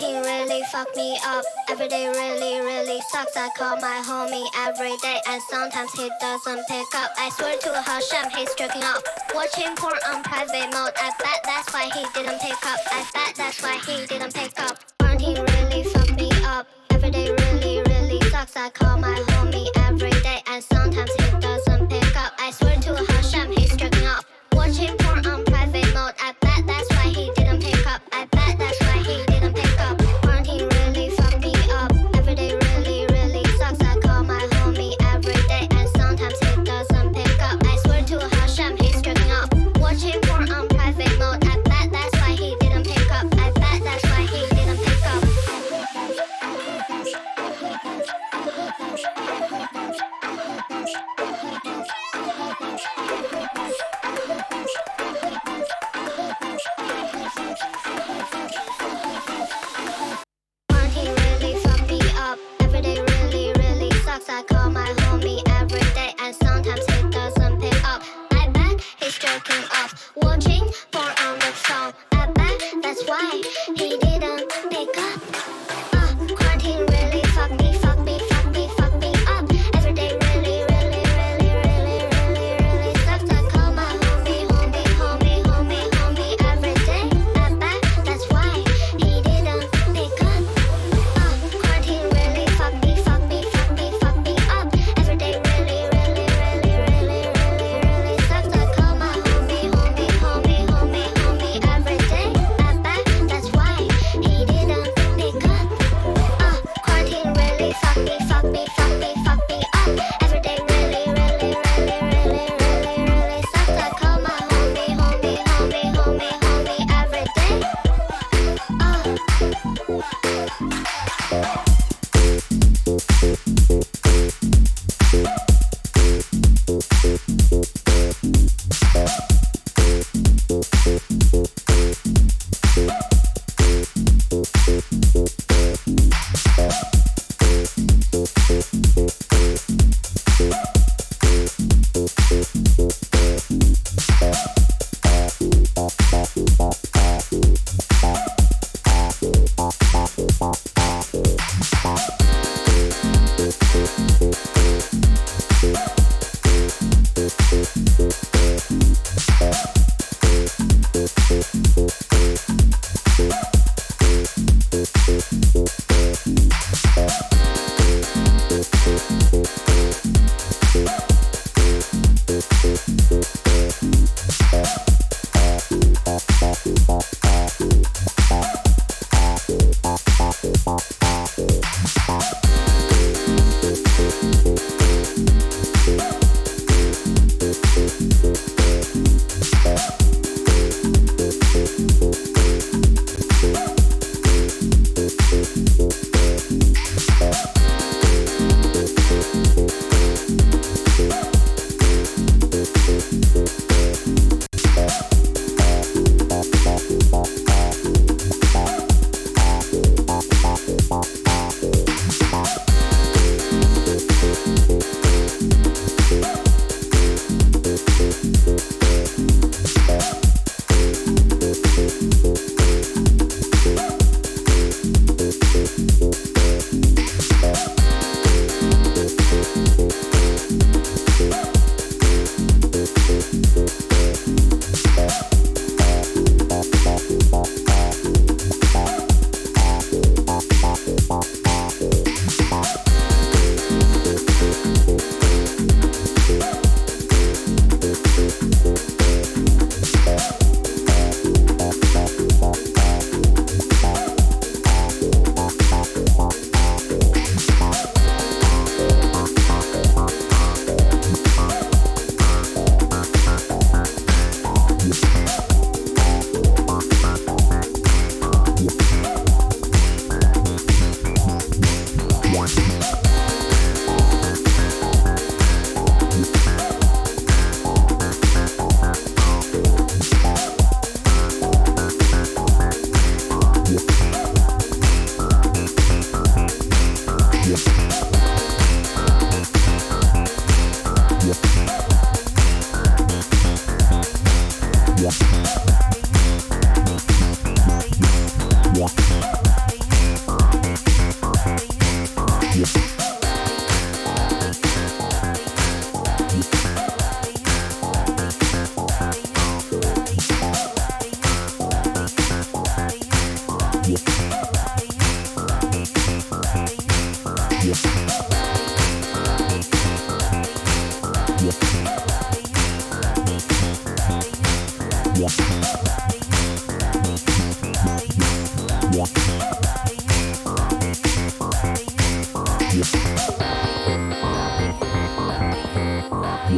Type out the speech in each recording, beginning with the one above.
He really fuck me up. Every day really, really sucks. I call my homie every day and sometimes he doesn't pick up. I swear to Hashem, he's jerking up, Watching porn on private mode. I bet that's why he didn't pick up. I bet that's why he didn't pick up. Aren't he really fuck me up? Every day really, really sucks. I call my homie every day and sometimes he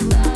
Bye.